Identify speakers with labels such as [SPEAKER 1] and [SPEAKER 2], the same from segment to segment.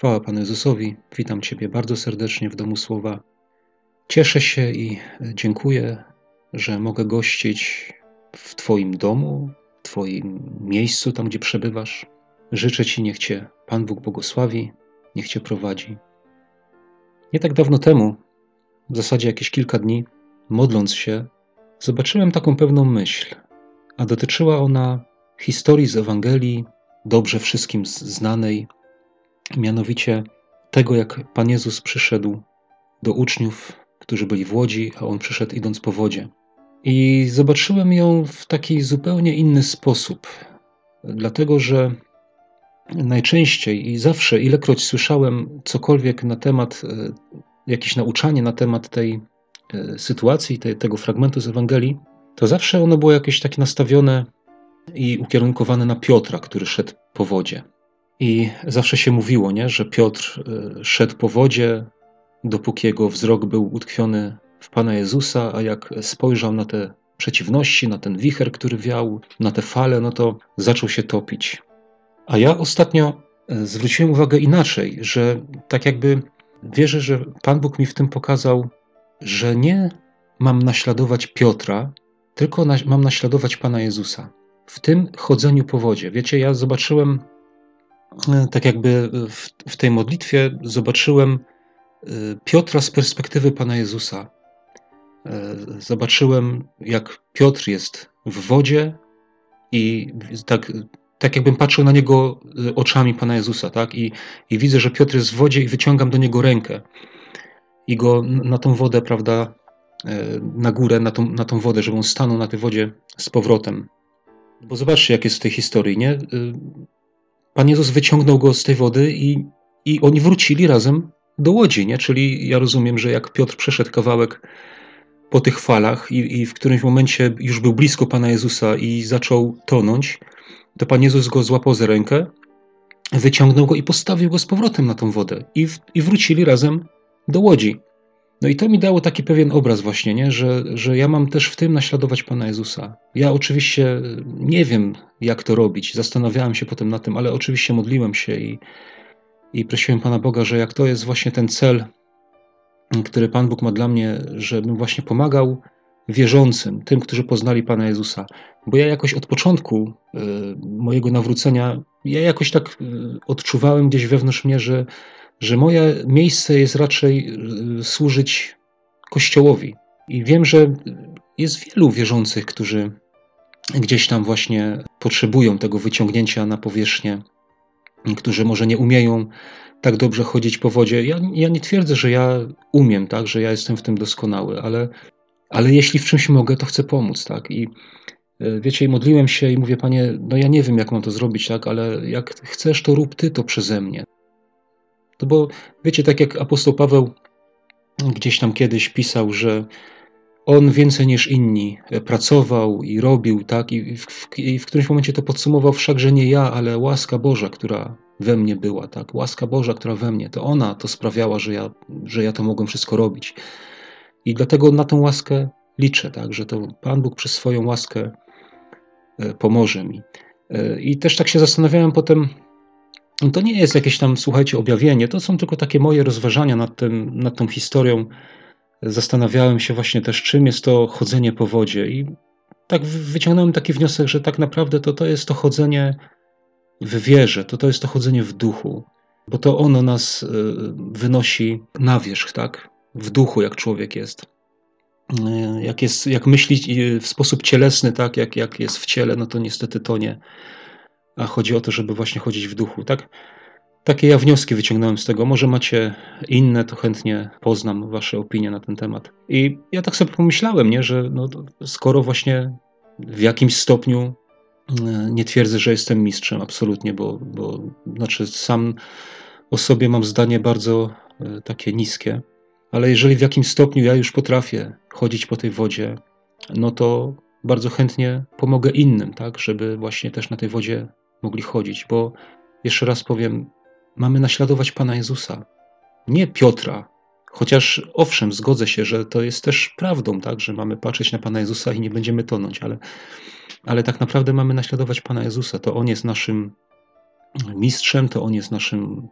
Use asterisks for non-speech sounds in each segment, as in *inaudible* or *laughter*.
[SPEAKER 1] Chwała Panu Jezusowi. Witam Ciebie bardzo serdecznie w Domu Słowa. Cieszę się i dziękuję, że mogę gościć w Twoim domu, w Twoim miejscu, tam gdzie przebywasz. Życzę Ci, niech Cię Pan Bóg błogosławi, niech Cię prowadzi. Nie tak dawno temu, w zasadzie jakieś kilka dni, modląc się, zobaczyłem taką pewną myśl, a dotyczyła ona historii z Ewangelii, dobrze wszystkim znanej, mianowicie tego, jak Pan Jezus przyszedł do uczniów, którzy byli w łodzi, a on przyszedł idąc po wodzie. I zobaczyłem ją w taki zupełnie inny sposób, dlatego że najczęściej i zawsze, ilekroć słyszałem cokolwiek na temat, e, jakieś nauczanie na temat tej e, sytuacji, tej, tego fragmentu z Ewangelii, to zawsze ono było jakieś takie nastawione i ukierunkowane na Piotra, który szedł po wodzie. I zawsze się mówiło, nie, że Piotr y, szedł po wodzie, dopóki jego wzrok był utkwiony w Pana Jezusa, a jak spojrzał na te przeciwności, na ten wicher, który wiał, na te fale, no to zaczął się topić. A ja ostatnio y, zwróciłem uwagę inaczej, że tak jakby wierzę, że Pan Bóg mi w tym pokazał, że nie mam naśladować Piotra, tylko na, mam naśladować Pana Jezusa. W tym chodzeniu po wodzie. Wiecie, ja zobaczyłem tak jakby w, w tej modlitwie zobaczyłem e, Piotra z perspektywy Pana Jezusa. E, zobaczyłem, jak Piotr jest w wodzie i tak, tak jakbym patrzył na niego oczami Pana Jezusa, tak? I, I widzę, że Piotr jest w wodzie i wyciągam do niego rękę i go na tą wodę, prawda, na górę, na tą, na tą wodę, żeby on stanął na tej wodzie z powrotem. Bo zobaczcie, jak jest w tej historii, nie? Pan Jezus wyciągnął go z tej wody i, i oni wrócili razem do łodzi, nie? Czyli ja rozumiem, że jak Piotr przeszedł kawałek po tych falach i, i w którymś momencie już był blisko Pana Jezusa i zaczął tonąć, to Pan Jezus go złapał za rękę, wyciągnął go i postawił go z powrotem na tą wodę i, w, i wrócili razem do łodzi. No i to mi dało taki pewien obraz właśnie, nie? Że, że ja mam też w tym naśladować Pana Jezusa. Ja oczywiście nie wiem, jak to robić. Zastanawiałem się potem na tym, ale oczywiście modliłem się i, i prosiłem Pana Boga, że jak to jest właśnie ten cel, który Pan Bóg ma dla mnie, żebym właśnie pomagał wierzącym, tym, którzy poznali Pana Jezusa. Bo ja jakoś od początku y, mojego nawrócenia, ja jakoś tak y, odczuwałem gdzieś wewnątrz mnie, że że moje miejsce jest raczej y, służyć Kościołowi. I wiem, że jest wielu wierzących, którzy gdzieś tam właśnie potrzebują tego wyciągnięcia na powierzchnię, którzy może nie umieją tak dobrze chodzić po wodzie. Ja, ja nie twierdzę, że ja umiem, tak, że ja jestem w tym doskonały, ale, ale jeśli w czymś mogę, to chcę pomóc, tak. I y, wiecie, modliłem się i mówię, panie, no ja nie wiem, jak mam to zrobić, tak, ale jak chcesz, to rób ty to przeze mnie. No bo wiecie, tak jak apostoł Paweł gdzieś tam kiedyś pisał, że on więcej niż inni pracował i robił, tak, i w, w, i w którymś momencie to podsumował, wszakże nie ja, ale łaska Boża, która we mnie była, tak, łaska Boża, która we mnie, to ona to sprawiała, że ja, że ja to mogłem wszystko robić. I dlatego na tą łaskę liczę, tak, że to Pan Bóg przez swoją łaskę e, pomoże mi. E, I też tak się zastanawiałem potem, to nie jest jakieś tam, słuchajcie, objawienie, to są tylko takie moje rozważania nad, tym, nad tą historią. Zastanawiałem się właśnie też, czym jest to chodzenie po wodzie i tak wyciągnąłem taki wniosek, że tak naprawdę to, to jest to chodzenie w wierze, to, to jest to chodzenie w duchu, bo to ono nas y, wynosi na wierzch, tak? W duchu, jak człowiek jest. Y, jak, jest, jak myśli y, w sposób cielesny, tak, jak, jak jest w ciele, no to niestety to nie a chodzi o to, żeby właśnie chodzić w duchu, tak? Takie ja wnioski wyciągnąłem z tego. Może macie inne, to chętnie poznam wasze opinie na ten temat. I ja tak sobie pomyślałem, nie, że no, skoro właśnie w jakimś stopniu e, nie twierdzę, że jestem mistrzem, absolutnie, bo, bo znaczy sam o sobie mam zdanie bardzo e, takie niskie, ale jeżeli w jakimś stopniu ja już potrafię chodzić po tej wodzie, no to bardzo chętnie pomogę innym, tak, żeby właśnie też na tej wodzie mogli chodzić, bo jeszcze raz powiem, mamy naśladować Pana Jezusa, nie Piotra. Chociaż owszem, zgodzę się, że to jest też prawdą, tak, że mamy patrzeć na Pana Jezusa i nie będziemy tonąć, ale, ale tak naprawdę mamy naśladować Pana Jezusa. To On jest naszym mistrzem, to On jest naszym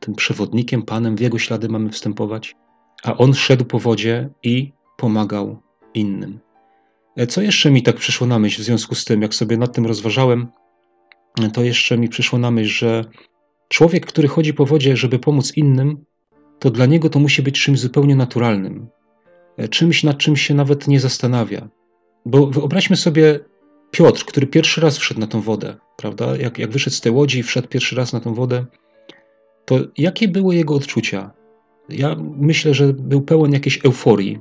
[SPEAKER 1] tym przewodnikiem, Panem, w Jego ślady mamy wstępować. A On szedł po wodzie i pomagał innym. E, co jeszcze mi tak przyszło na myśl w związku z tym, jak sobie nad tym rozważałem, to jeszcze mi przyszło na myśl, że człowiek, który chodzi po wodzie, żeby pomóc innym, to dla niego to musi być czymś zupełnie naturalnym, e, czymś, nad czym się nawet nie zastanawia. Bo wyobraźmy sobie Piotr, który pierwszy raz wszedł na tą wodę, prawda? Jak, jak wyszedł z tej łodzi i wszedł pierwszy raz na tą wodę, to jakie były jego odczucia? Ja myślę, że był pełen jakiejś euforii,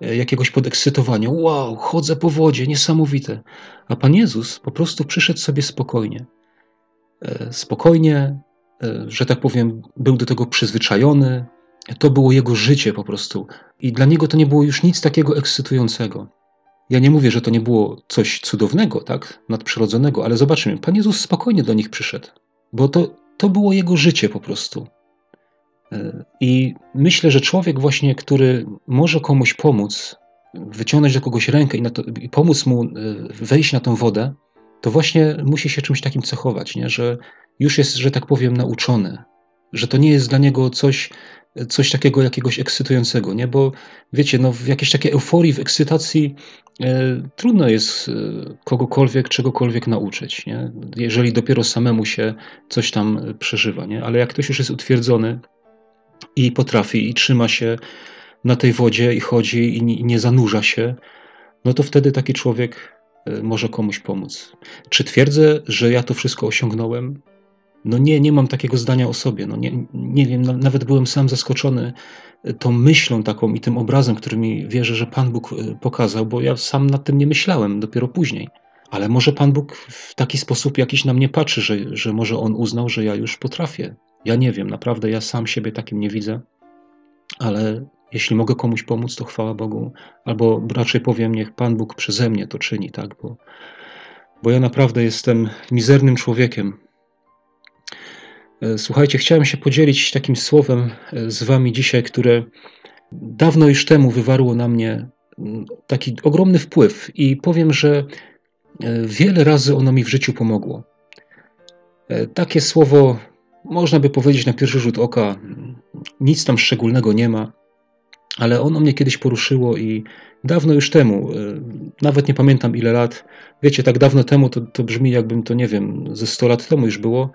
[SPEAKER 1] jakiegoś podekscytowania. Wow, chodzę po wodzie, niesamowite. A Pan Jezus po prostu przyszedł sobie spokojnie. E, spokojnie, e, że tak powiem, był do tego przyzwyczajony. To było jego życie po prostu. I dla niego to nie było już nic takiego ekscytującego. Ja nie mówię, że to nie było coś cudownego, tak, nadprzyrodzonego, ale zobaczmy, Pan Jezus spokojnie do nich przyszedł, bo to, to było jego życie po prostu. E, I myślę, że człowiek właśnie, który może komuś pomóc, wyciągnąć do kogoś rękę i, to, i pomóc mu e, wejść na tą wodę, to właśnie musi się czymś takim cechować, nie? że już jest, że tak powiem, nauczony, że to nie jest dla niego coś, coś takiego jakiegoś ekscytującego, nie? Bo wiecie, no w jakiejś takiej euforii, w ekscytacji e, trudno jest e, kogokolwiek, czegokolwiek nauczyć, nie? Jeżeli dopiero samemu się coś tam przeżywa, nie? Ale jak ktoś już jest utwierdzony i potrafi i trzyma się na tej wodzie i chodzi i nie, zanurza się, no to wtedy taki człowiek e, może komuś pomóc. Czy twierdzę, że ja to wszystko osiągnąłem? No nie, nie mam takiego zdania o sobie. No nie, nie wiem, nawet byłem sam zaskoczony tą myślą taką i tym obrazem, który mi wierzę, że Pan Bóg e, pokazał, bo ja sam nad tym nie myślałem, dopiero później. Ale może Pan Bóg w taki sposób jakiś na mnie patrzy, że, że może On uznał, że ja już potrafię. Ja nie wiem, naprawdę ja sam siebie takim nie widzę, ale jeśli mogę komuś pomóc, to chwała Bogu, albo raczej powiem, niech Pan Bóg przeze mnie to czyni, tak, bo, bo ja naprawdę jestem mizernym człowiekiem, E, słuchajcie, chciałem się podzielić takim słowem e, z Wami dzisiaj, które dawno już temu wywarło na mnie taki ogromny wpływ i powiem, że e, wiele razy ono mi w życiu pomogło. Takie słowo, można by powiedzieć na pierwszy rzut oka, nic tam szczególnego nie ma, ale ono mnie kiedyś poruszyło i dawno już temu, nawet nie pamiętam ile lat, wiecie, tak dawno temu to, to brzmi jakbym to, nie wiem, ze 100 lat temu już było,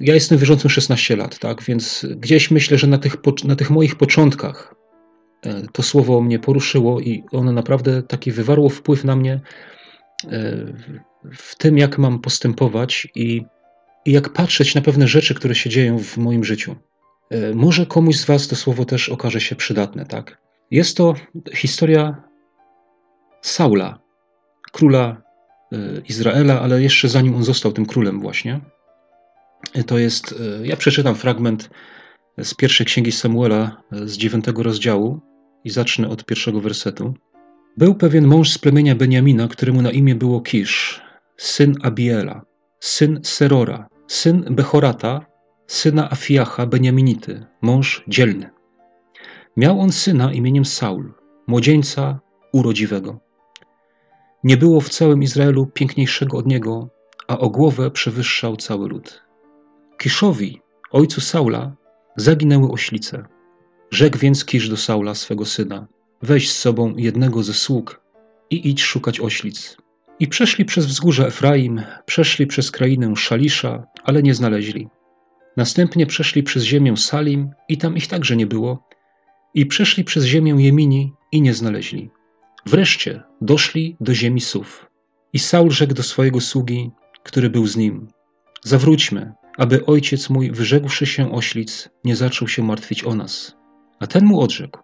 [SPEAKER 1] ja jestem wierzącym 16 lat, tak, więc gdzieś myślę, że na tych, na tych moich początkach e, to słowo mnie poruszyło i ono naprawdę taki wywarło wpływ na mnie e, w tym, jak mam postępować i jak patrzeć na pewne rzeczy, które się dzieją w moim życiu. E, może komuś z Was to słowo też okaże się przydatne, tak? Jest to historia Saula, króla Izraela, ale jeszcze zanim on został tym królem, właśnie. To jest, e, ja przeczytam fragment z pierwszej księgi Samuela e, z dziewiątego rozdziału i zacznę od pierwszego wersetu. Był pewien mąż z plemienia Beniamina, któremu na imię było Kisz, syn Abiela, syn Serora, syn Behorata, syna Afiacha Beniaminity, mąż dzielny. Miał on syna imieniem Saul, młodzieńca urodziwego. Nie było w całym Izraelu piękniejszego od niego, a o głowę przewyższał cały lud. Kiszowi, ojcu Saula, zaginęły oślice. Rzekł więc Kisz do Saula, swego syna, weź z sobą jednego ze sług i idź szukać oślic. I przeszli przez wzgórze Efraim, przeszli przez krainę Szalisza, ale nie znaleźli. Następnie przeszli przez ziemię Salim i tam ich także nie było. I przeszli przez ziemię Jemini i nie znaleźli. Wreszcie doszli do ziemi Sów. I Saul rzekł do swojego sługi, który był z nim: Zawróćmy, aby ojciec mój, wyrzekłszy się oślic, nie zaczął się martwić o nas. A ten mu odrzekł: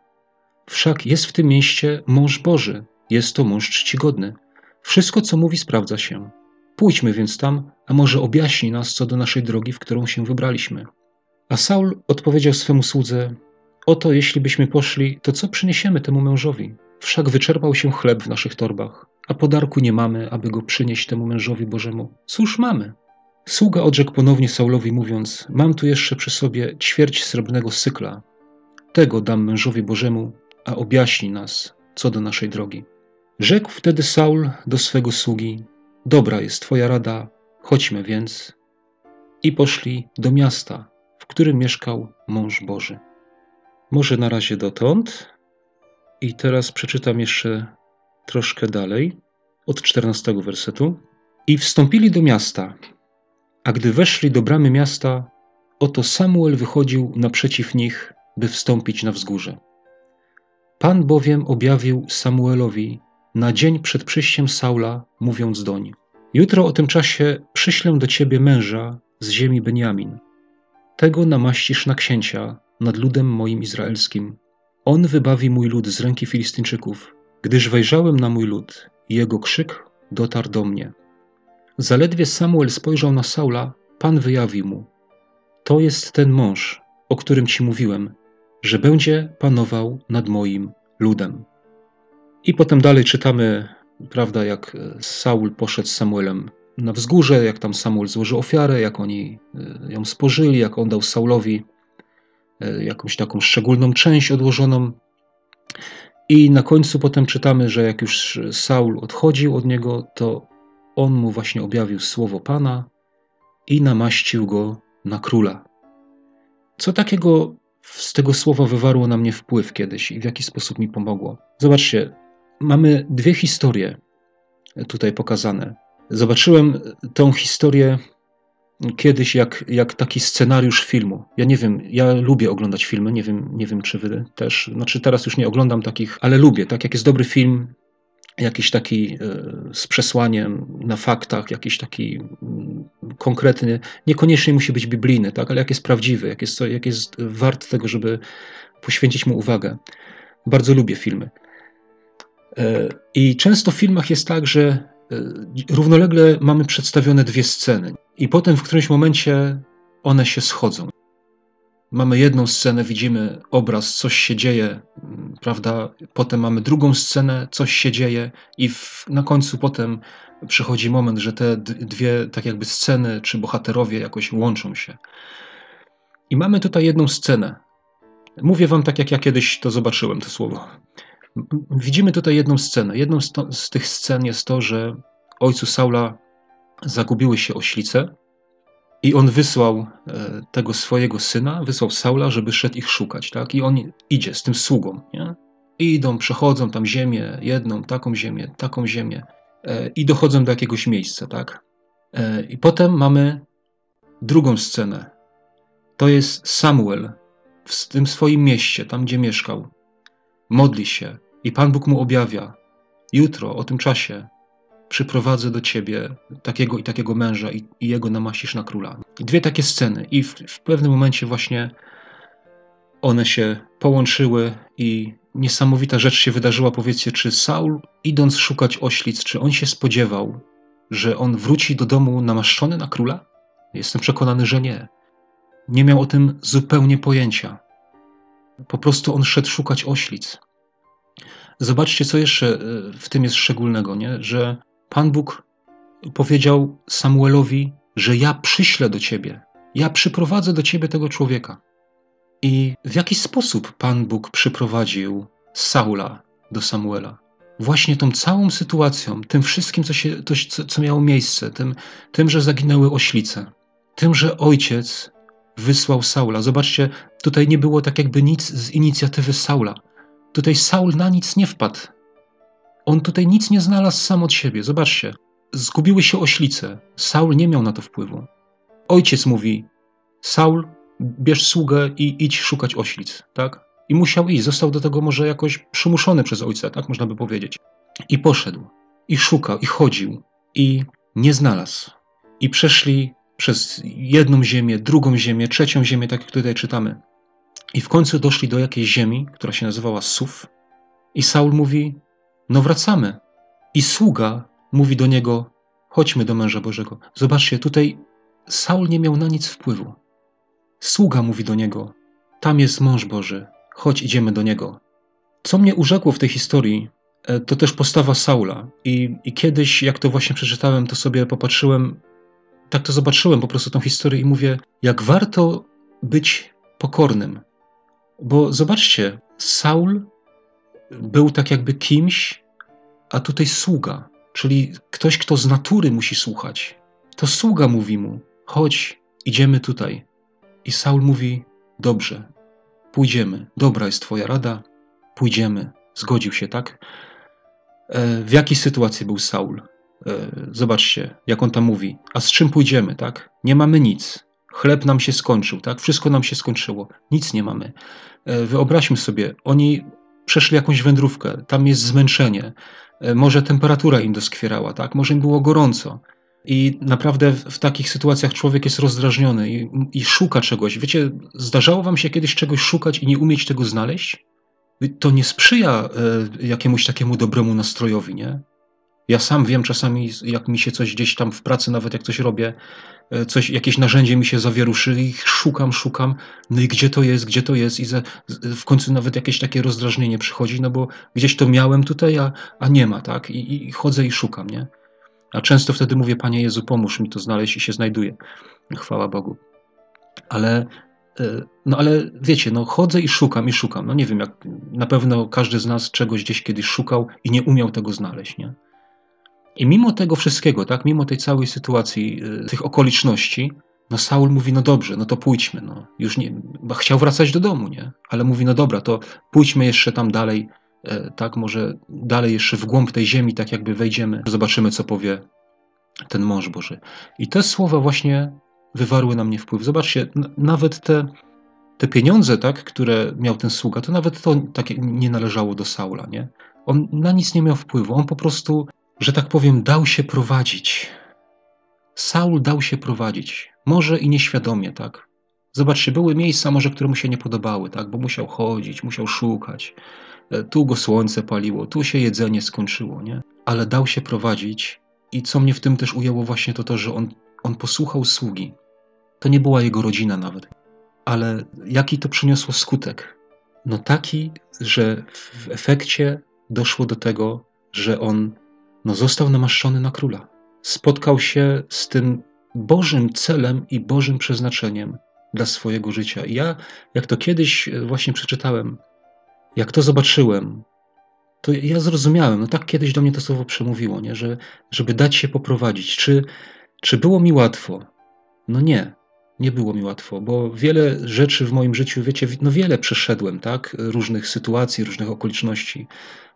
[SPEAKER 1] Wszak jest w tym mieście mąż Boży, jest to mąż czcigodny. Wszystko, co mówi, sprawdza się. Pójdźmy więc tam, a może objaśni nas co do naszej drogi, w którą się wybraliśmy. A Saul odpowiedział swemu słudze: Oto, jeśli byśmy poszli, to co przyniesiemy temu mężowi? Wszak wyczerpał się chleb w naszych torbach, a podarku nie mamy, aby go przynieść temu mężowi Bożemu. Cóż mamy? Sługa odrzekł ponownie Saulowi, mówiąc: Mam tu jeszcze przy sobie ćwierć srebrnego sykla. Tego dam mężowi Bożemu, a objaśni nas co do naszej drogi. Rzekł wtedy Saul do swego sługi: Dobra jest twoja rada, chodźmy więc. I poszli do miasta, w którym mieszkał mąż Boży. Może na razie dotąd. I teraz przeczytam jeszcze troszkę dalej, od 14 wersetu. I wstąpili do miasta, a gdy weszli do bramy miasta, oto Samuel wychodził naprzeciw nich, by wstąpić na wzgórze. Pan bowiem objawił Samuelowi na dzień przed przyjściem Saula, mówiąc doń: Jutro o tym czasie przyślę do ciebie męża z ziemi Beniamin. Tego namaścisz na księcia nad ludem moim izraelskim. On wybawi mój lud z ręki Filistyńczyków, gdyż wejrzałem na mój lud i jego krzyk dotarł do mnie. Zaledwie Samuel spojrzał na Saula, Pan wyjawił mu: To jest ten mąż, o którym ci mówiłem, że będzie panował nad moim ludem. I potem dalej czytamy, prawda, jak Saul poszedł z Samuelem na wzgórze, jak tam Samuel złożył ofiarę, jak oni e, ją spożyli, jak on dał Saulowi e, jakąś taką szczególną część odłożoną. I na końcu potem czytamy, że jak już Saul odchodził od niego, to on mu właśnie objawił słowo Pana i namaścił go na króla. Co takiego z tego słowa wywarło na mnie wpływ kiedyś i w jaki sposób mi pomogło? Zobaczcie, mamy dwie historie tutaj pokazane. Zobaczyłem tą historię kiedyś jak, jak taki scenariusz filmu. Ja nie wiem, ja lubię oglądać filmy, nie wiem, nie wiem czy wy też. Znaczy teraz już nie oglądam takich, ale lubię, tak jak jest dobry film, jakiś taki e, z przesłaniem na faktach, jakiś taki mm, konkretny, niekoniecznie musi być biblijny, tak, ale jak jest prawdziwy, jak jest, jak jest wart tego, żeby poświęcić mu uwagę. Bardzo lubię filmy. E, I często w filmach jest tak, że e, równolegle mamy przedstawione dwie sceny, i potem w którymś momencie one się schodzą. Mamy jedną scenę, widzimy obraz, coś się dzieje, mm, prawda? Potem mamy drugą scenę, coś się dzieje, i w, na końcu potem przychodzi moment, że te dwie, tak jakby sceny czy bohaterowie jakoś łączą się. I mamy tutaj jedną scenę. Mówię wam tak, jak ja kiedyś to zobaczyłem, to słowo. Widzimy tutaj jedną scenę. Jedną z, to, z tych scen jest to, że ojcu Saula zagubiły się oślice i on wysłał e, tego swojego syna, wysłał Saula, żeby szedł ich szukać, tak? I on idzie z tym sługą, nie? I idą, przechodzą tam ziemię, jedną, taką ziemię, taką ziemię e, i dochodzą do jakiegoś miejsca, tak? E, I potem mamy drugą scenę. To jest Samuel w tym swoim mieście, tam gdzie mieszkał. Modli się i Pan Bóg mu objawia. Jutro, o tym czasie, przyprowadzę do ciebie takiego i takiego męża i, i jego namaścisz na króla. Dwie takie sceny i w, w pewnym momencie właśnie one się połączyły i niesamowita rzecz się wydarzyła. Powiedzcie, czy Saul, idąc szukać oślic, czy on się spodziewał, że on wróci do domu namaszczony na króla? Jestem przekonany, że nie. Nie miał o tym zupełnie pojęcia. Po prostu on szedł szukać oślic. Zobaczcie, co jeszcze e, w tym jest szczególnego, nie? że Pan Bóg powiedział Samuelowi, że ja przyślę do ciebie, ja przyprowadzę do ciebie tego człowieka. I w jaki sposób Pan Bóg przyprowadził Saula do Samuela? Właśnie tą całą sytuacją, tym wszystkim, co, się, to, co, miało miejsce, tym, tym, że zaginęły oślice, tym, że ojciec wysłał Saula. Zobaczcie, tutaj nie było tak jakby nic z inicjatywy Saula. Tutaj Saul na nic nie wpadł. On tutaj nic nie znalazł sam od siebie. Zobaczcie, zgubiły się oślice. Saul nie miał na to wpływu. Ojciec mówi: Saul, bierz sługę i idź szukać oślic, tak? I musiał iść. Został do tego może jakoś przymuszony przez ojca, tak można by powiedzieć. I poszedł, i szukał, i chodził, i nie znalazł. I przeszli przez jedną ziemię, drugą ziemię, trzecią ziemię, tak jak tutaj czytamy. I w końcu doszli do jakiejś ziemi, która się nazywała Suf. I Saul mówi: No wracamy. I sługa mówi do niego: Chodźmy do męża Bożego. Zobaczcie, tutaj Saul nie miał na nic wpływu. Sługa mówi do niego: Tam jest mąż Boży, chodź, idziemy do niego. Co mnie urzekło w tej historii, e, to też postawa Saula. I, I kiedyś, jak to właśnie przeczytałem, to sobie popatrzyłem, tak to zobaczyłem po prostu tą historię i mówię, jak warto być pokornym, bo zobaczcie, Saul był tak jakby kimś, a tutaj sługa, czyli ktoś, kto z natury musi słuchać. To sługa mówi mu: chodź, idziemy tutaj. I Saul mówi: Dobrze, pójdziemy. Dobra jest Twoja rada, pójdziemy. Zgodził się, tak? E, w jakiej sytuacji był Saul? E, zobaczcie, jak on tam mówi. A z czym pójdziemy, tak? Nie mamy nic. Chleb nam się skończył, tak? Wszystko nam się skończyło. Nic nie mamy. E, wyobraźmy sobie, oni przeszli jakąś wędrówkę, tam jest zmęczenie, może temperatura im doskwierała, tak? Może im było gorąco. I naprawdę w, takich sytuacjach człowiek jest rozdrażniony i, i, szuka czegoś. Wiecie, zdarzało wam się kiedyś czegoś szukać i nie umieć tego znaleźć? To nie sprzyja e, jakiemuś takiemu dobremu nastrojowi, nie? Ja sam wiem czasami, jak mi się coś gdzieś tam w pracy, nawet jak coś robię, e, coś, jakieś narzędzie mi się zawieruszy i szukam, szukam, no i gdzie to jest, gdzie to jest i za, w końcu nawet jakieś takie rozdrażnienie przychodzi, no bo gdzieś to miałem tutaj, a, a nie ma, tak? I, I chodzę i szukam, nie? A często wtedy mówię, Panie Jezu, pomóż mi to znaleźć i się znajduje. Chwała Bogu. Ale, e, no ale wiecie, no chodzę i szukam i szukam. No nie wiem, jak na pewno każdy z nas czegoś gdzieś kiedyś szukał i nie umiał tego znaleźć, nie? I mimo tego wszystkiego, tak, mimo tej całej sytuacji, e, tych okoliczności, no Saul mówi, no dobrze, no to pójdźmy, no już nie, chciał wracać do domu, nie? Ale mówi, no dobra, to pójdźmy jeszcze tam dalej, E, tak, może dalej jeszcze w głąb tej ziemi, tak jakby wejdziemy, zobaczymy, co powie ten mąż Boży. I te słowa właśnie wywarły na mnie wpływ. Zobaczcie, nawet te, te pieniądze, tak, które miał ten sługa, to nawet to takie nie należało do Saula, nie? On na nic nie miał wpływu. On po prostu, że tak powiem, dał się prowadzić. Saul dał się prowadzić. Może i nieświadomie, tak? Zobaczcie, były miejsca może, które mu się nie podobały, tak? Bo musiał chodzić, musiał szukać. E, tu go słońce paliło, tu się jedzenie skończyło, nie? Ale dał się prowadzić i co mnie w tym też ujęło właśnie to to, że on, on posłuchał sługi. To nie była jego rodzina nawet. Ale jaki to przyniosło skutek? No taki, że w efekcie doszło do tego, że on no, został namaszczony na króla. Spotkał się z tym Bożym celem i Bożym przeznaczeniem dla swojego życia. I ja, jak to kiedyś właśnie przeczytałem, jak to zobaczyłem, to ja zrozumiałem, no tak kiedyś do mnie to słowo przemówiło, nie? Że, żeby dać się poprowadzić. Czy, czy było mi łatwo? No nie, nie było mi łatwo, bo wiele rzeczy w moim życiu, wiecie, no wiele przeszedłem, tak? Różnych sytuacji, różnych okoliczności.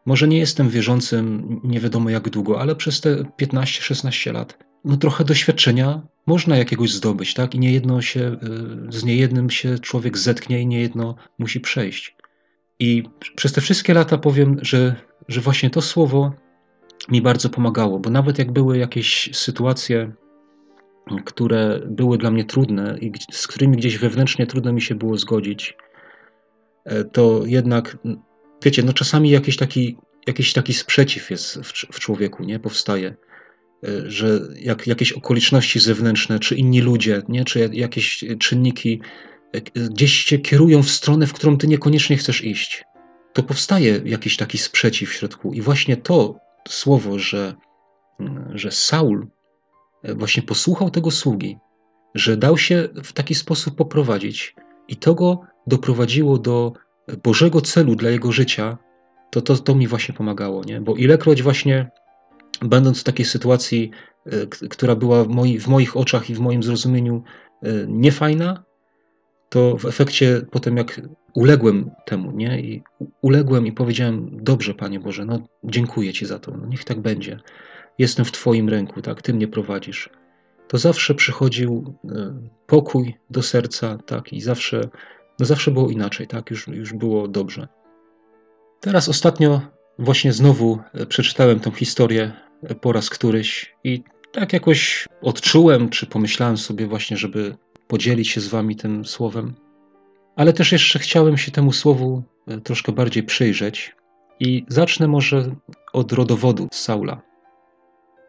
[SPEAKER 1] Może nie jestem wierzącym nie wiadomo jak długo, ale przez te 15-16 lat, no trochę doświadczenia można jakiegoś zdobyć, tak? I niejedno się, y, z niejednym się człowiek zetknie i niejedno musi przejść. I przez te wszystkie lata powiem, że, że właśnie to słowo mi bardzo pomagało, bo nawet jak były jakieś sytuacje, które były dla mnie trudne i z którymi gdzieś wewnętrznie trudno mi się było zgodzić, e, to jednak, wiecie, no czasami jakiś taki, jakiś taki sprzeciw jest w, w człowieku, nie? Powstaje, e, że jak, jakieś okoliczności zewnętrzne, czy inni ludzie, nie? Czy jakieś czynniki gdzieś cię kierują w stronę, w którą ty niekoniecznie chcesz iść, to powstaje jakiś taki sprzeciw w środku. I właśnie to słowo, że, że Saul e, właśnie posłuchał tego sługi, że dał się w taki sposób poprowadzić, i to go doprowadziło do Bożego celu dla jego życia, to, to, to mi właśnie pomagało. Nie? Bo ilekroć właśnie, będąc w takiej sytuacji, e, która była w, moi, w moich oczach i w moim zrozumieniu e, niefajna, to w efekcie potem jak uległem temu, nie? I uległem i powiedziałem, dobrze Panie Boże, no dziękuję Ci za to, no niech tak będzie. Jestem w Twoim ręku, tak, Ty mnie prowadzisz. To zawsze przychodził e, pokój do serca, tak, i zawsze, no zawsze było inaczej, tak, już, już było dobrze. Teraz ostatnio właśnie znowu e, przeczytałem tę historię e, po raz któryś i tak jakoś odczułem, czy pomyślałem sobie właśnie, żeby podzielić się z Wami tym słowem. Ale też jeszcze chciałem się temu słowu troszkę bardziej przyjrzeć i zacznę może od rodowodu Saula.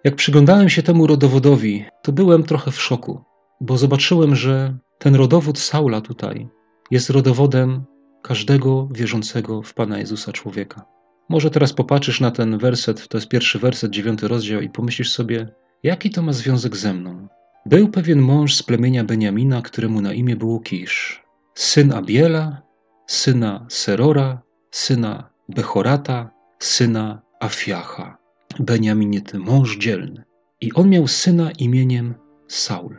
[SPEAKER 1] Jak przyglądałem się temu rodowodowi, to byłem trochę w szoku, bo zobaczyłem, że ten rodowód Saula tutaj jest rodowodem każdego wierzącego w Pana Jezusa człowieka. Może teraz popatrzysz na ten werset, to jest pierwszy werset, dziewiąty rozdział, i pomyślisz sobie, jaki to ma związek ze mną? Był pewien mąż z plemienia Beniamina, któremu na imię było Kisz, syn Abiela, syna Serora, syna Bechorata, syna Afiacha. Beniaminity, mąż dzielny. I on miał syna imieniem Saul.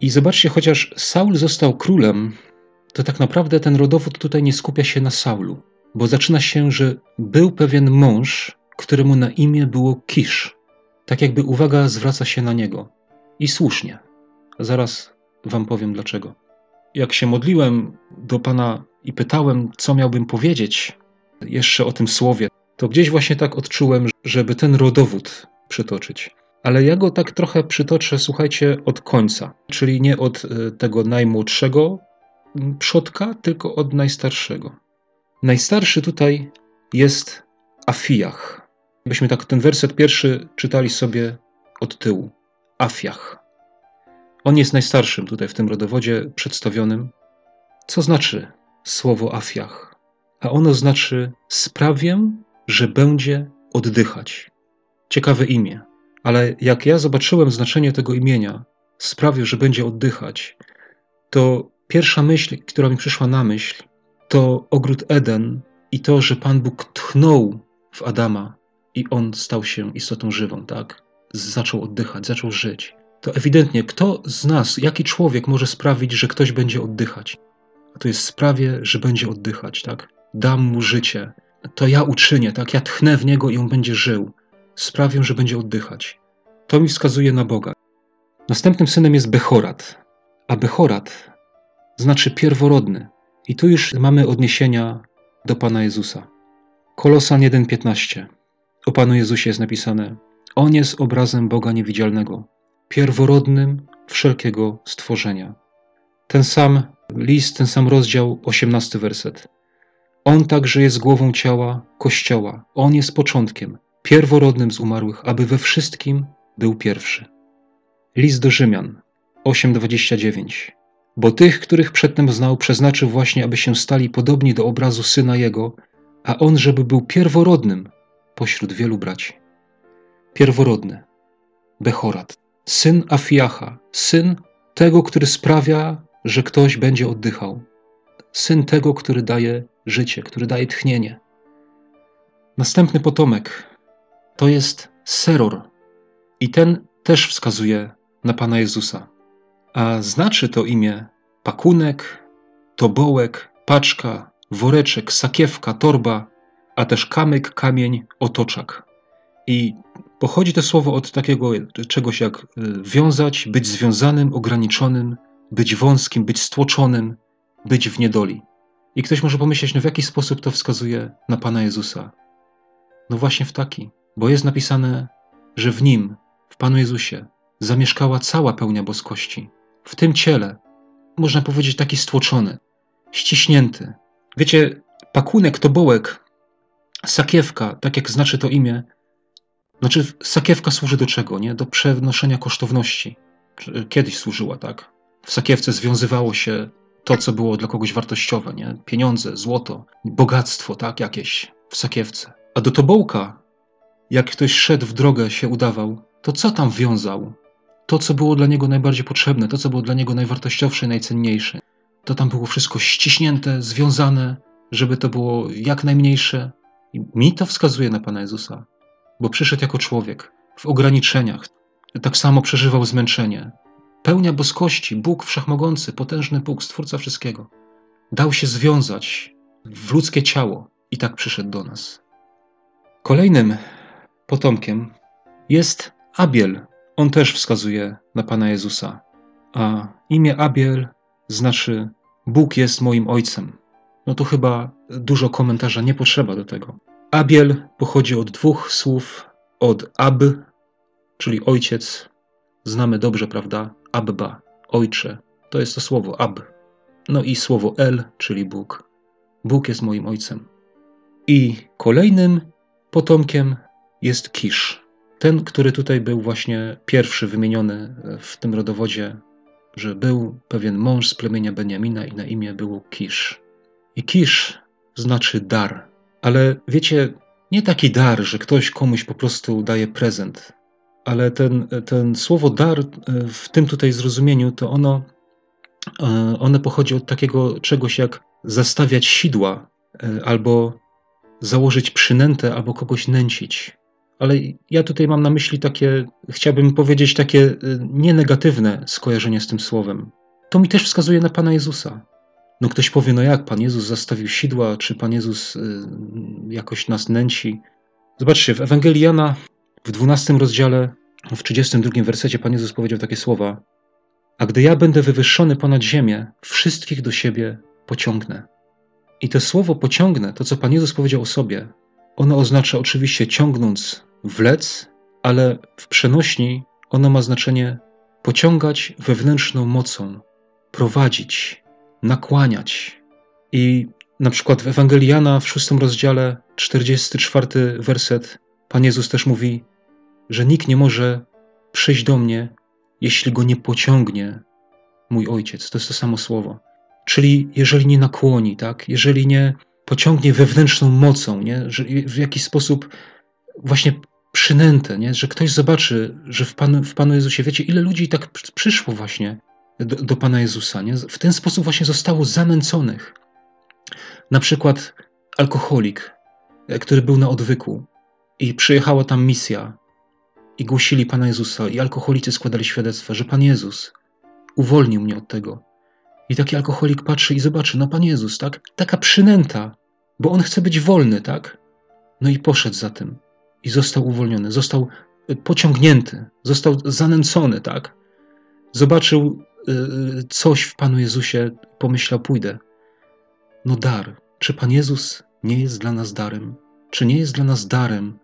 [SPEAKER 1] I zobaczcie, chociaż Saul został królem, to tak naprawdę ten rodowód tutaj nie skupia się na Saulu, bo zaczyna się, że był pewien mąż, któremu na imię było Kisz. Tak jakby uwaga zwraca się na niego. I słusznie. Zaraz wam powiem dlaczego. Jak się modliłem do Pana i pytałem, co miałbym powiedzieć jeszcze o tym słowie, to gdzieś właśnie tak odczułem, żeby ten rodowód przytoczyć. Ale ja go tak trochę przytoczę, słuchajcie, od końca, czyli nie od e, tego najmłodszego przodka, tylko od najstarszego. Najstarszy tutaj jest Afiach. Byśmy tak ten werset pierwszy czytali sobie od tyłu. Afiach. On jest najstarszym tutaj w tym rodowodzie przedstawionym. Co znaczy słowo Afiach? A ono znaczy sprawię, że będzie oddychać. Ciekawe imię. Ale jak ja zobaczyłem znaczenie tego imienia, sprawię, że będzie oddychać, to pierwsza myśl, która mi przyszła na myśl, to ogród Eden i to, że Pan Bóg tchnął w Adama i on stał się istotą żywą, tak? Zaczął oddychać, zaczął żyć. To ewidentnie, kto z nas, jaki człowiek może sprawić, że ktoś będzie oddychać? A to jest sprawie, że będzie oddychać, tak? Dam mu życie. To ja uczynię, tak? Ja tchnę w niego i on będzie żył. Sprawię, że będzie oddychać. To mi wskazuje na Boga. Następnym synem jest Bechorat. A Bechorat znaczy pierworodny. I tu już mamy odniesienia do Pana Jezusa. Kolosan 1,15. O Panu Jezusie jest napisane: On jest obrazem Boga niewidzialnego, pierworodnym wszelkiego stworzenia. Ten sam list, ten sam rozdział, 18 werset. On także jest głową ciała Kościoła. On jest początkiem, pierworodnym z umarłych, aby we wszystkim był pierwszy. List do Rzymian 8:29. Bo tych, których przedtem znał, przeznaczył właśnie, aby się stali podobni do obrazu syna jego, a on, żeby był pierworodnym pośród wielu braci. Pierworodny, Bechorat, syn Afiacha, syn tego, który sprawia, że ktoś będzie oddychał, syn tego, który daje życie, który daje tchnienie. Następny potomek to jest Seror, i ten też wskazuje na Pana Jezusa. A znaczy to imię pakunek, tobołek, paczka, woreczek, sakiewka, torba, a też kamyk, kamień, otoczak. I pochodzi to słowo od takiego czegoś jak y, wiązać, być związanym, ograniczonym, być wąskim, być stłoczonym, być w niedoli. I ktoś może pomyśleć, no w jaki sposób to wskazuje na Pana Jezusa? No właśnie w taki, bo jest napisane, że w Nim, w Panu Jezusie, zamieszkała cała pełnia boskości. W tym ciele, można powiedzieć, taki stłoczony, ściśnięty. Wiecie, pakunek, tobołek, sakiewka, tak jak znaczy to imię, znaczy sakiewka służy do czego, nie? Do przenoszenia kosztowności. Kiedyś służyła, tak? W sakiewce związywało się to, co było dla kogoś wartościowe, nie? Pieniądze, złoto, bogactwo, tak? Jakieś w sakiewce. A do tobołka, jak ktoś szedł w drogę, się udawał, to co tam wiązał? To, co było dla niego najbardziej potrzebne, to, co było dla niego najwartościowsze, najcenniejsze. To tam było wszystko ściśnięte, związane, żeby to było jak najmniejsze. I mi to wskazuje na Pana Jezusa, bo przyszedł jako człowiek, w ograniczeniach. Tak samo przeżywał zmęczenie. Pełnia boskości, Bóg wszechmogący, potężny Bóg, stwórca wszystkiego. Dał się związać w ludzkie ciało i tak przyszedł do nas. Kolejnym potomkiem jest Abiel. On też wskazuje na Pana Jezusa. A imię Abiel znaczy Bóg jest moim ojcem. No to chyba dużo komentarza nie potrzeba do tego. Abiel pochodzi od dwóch słów, od Ab, czyli ojciec. Znamy dobrze, prawda? Abba, ojcze. To jest to słowo Ab. No i słowo El, czyli Bóg. Bóg jest moim ojcem. I kolejnym potomkiem jest Kisz. Ten, który tutaj był właśnie pierwszy wymieniony w tym rodowodzie, że był pewien mąż z plemienia Beniamina i na imię było Kisz. I Kisz znaczy dar. Ale wiecie, nie taki dar, że ktoś komuś po prostu daje prezent, ale ten, ten słowo dar w tym tutaj zrozumieniu, to ono, one pochodzi od takiego czegoś jak zastawiać sidła, albo założyć przynętę, albo kogoś nęcić ale ja tutaj mam na myśli takie, chciałbym powiedzieć, takie y, nienegatywne skojarzenie z tym słowem. To mi też wskazuje na Pana Jezusa. No ktoś powie, no jak Pan Jezus zastawił sidła, czy Pan Jezus jakoś nas nęci. Zobaczcie, w Ewangelii Jana w 12 rozdziale, w 32 wersecie Pan Jezus powiedział takie słowa: A gdy ja będę wywyższony ponad ziemię, wszystkich do siebie pociągnę. I to słowo pociągnę, to co Pan Jezus powiedział o sobie, ono oznacza oczywiście ciągnąc wlec, ale w przenośni ono ma znaczenie pociągać wewnętrzną mocą, prowadzić, nakłaniać. I na przykład w Ewangelii Jana w szóstym rozdziale, 44 werset, Pan Jezus też mówi, że nikt nie może przyjść do mnie, jeśli go nie pociągnie mój ojciec. To jest to samo słowo. Czyli jeżeli nie nakłoni, tak? jeżeli nie pociągnie wewnętrzną mocą, nie? że w jakiś sposób właśnie przynętę, nie? że ktoś zobaczy, że w Panu, w Panu Jezusie, wiecie, ile ludzi tak przyszło właśnie do, do Pana Jezusa. Nie? W ten sposób właśnie zostało zanęconych. Na przykład alkoholik, e, który był na odwyku i przyjechała tam misja i głosili Pana Jezusa i alkoholicy składali świadectwo, że Pan Jezus uwolnił mnie od tego. I taki alkoholik patrzy i zobaczy, no Pan Jezus, tak? Taka przynęta, bo on chce być wolny, tak? No i poszedł za tym i został uwolniony, został e, pociągnięty, został zanęcony, tak? Zobaczył Y, coś w Panu Jezusie pomyślał, pójdę. No dar. Czy Pan Jezus nie jest dla nas darem? Czy nie jest dla nas darem,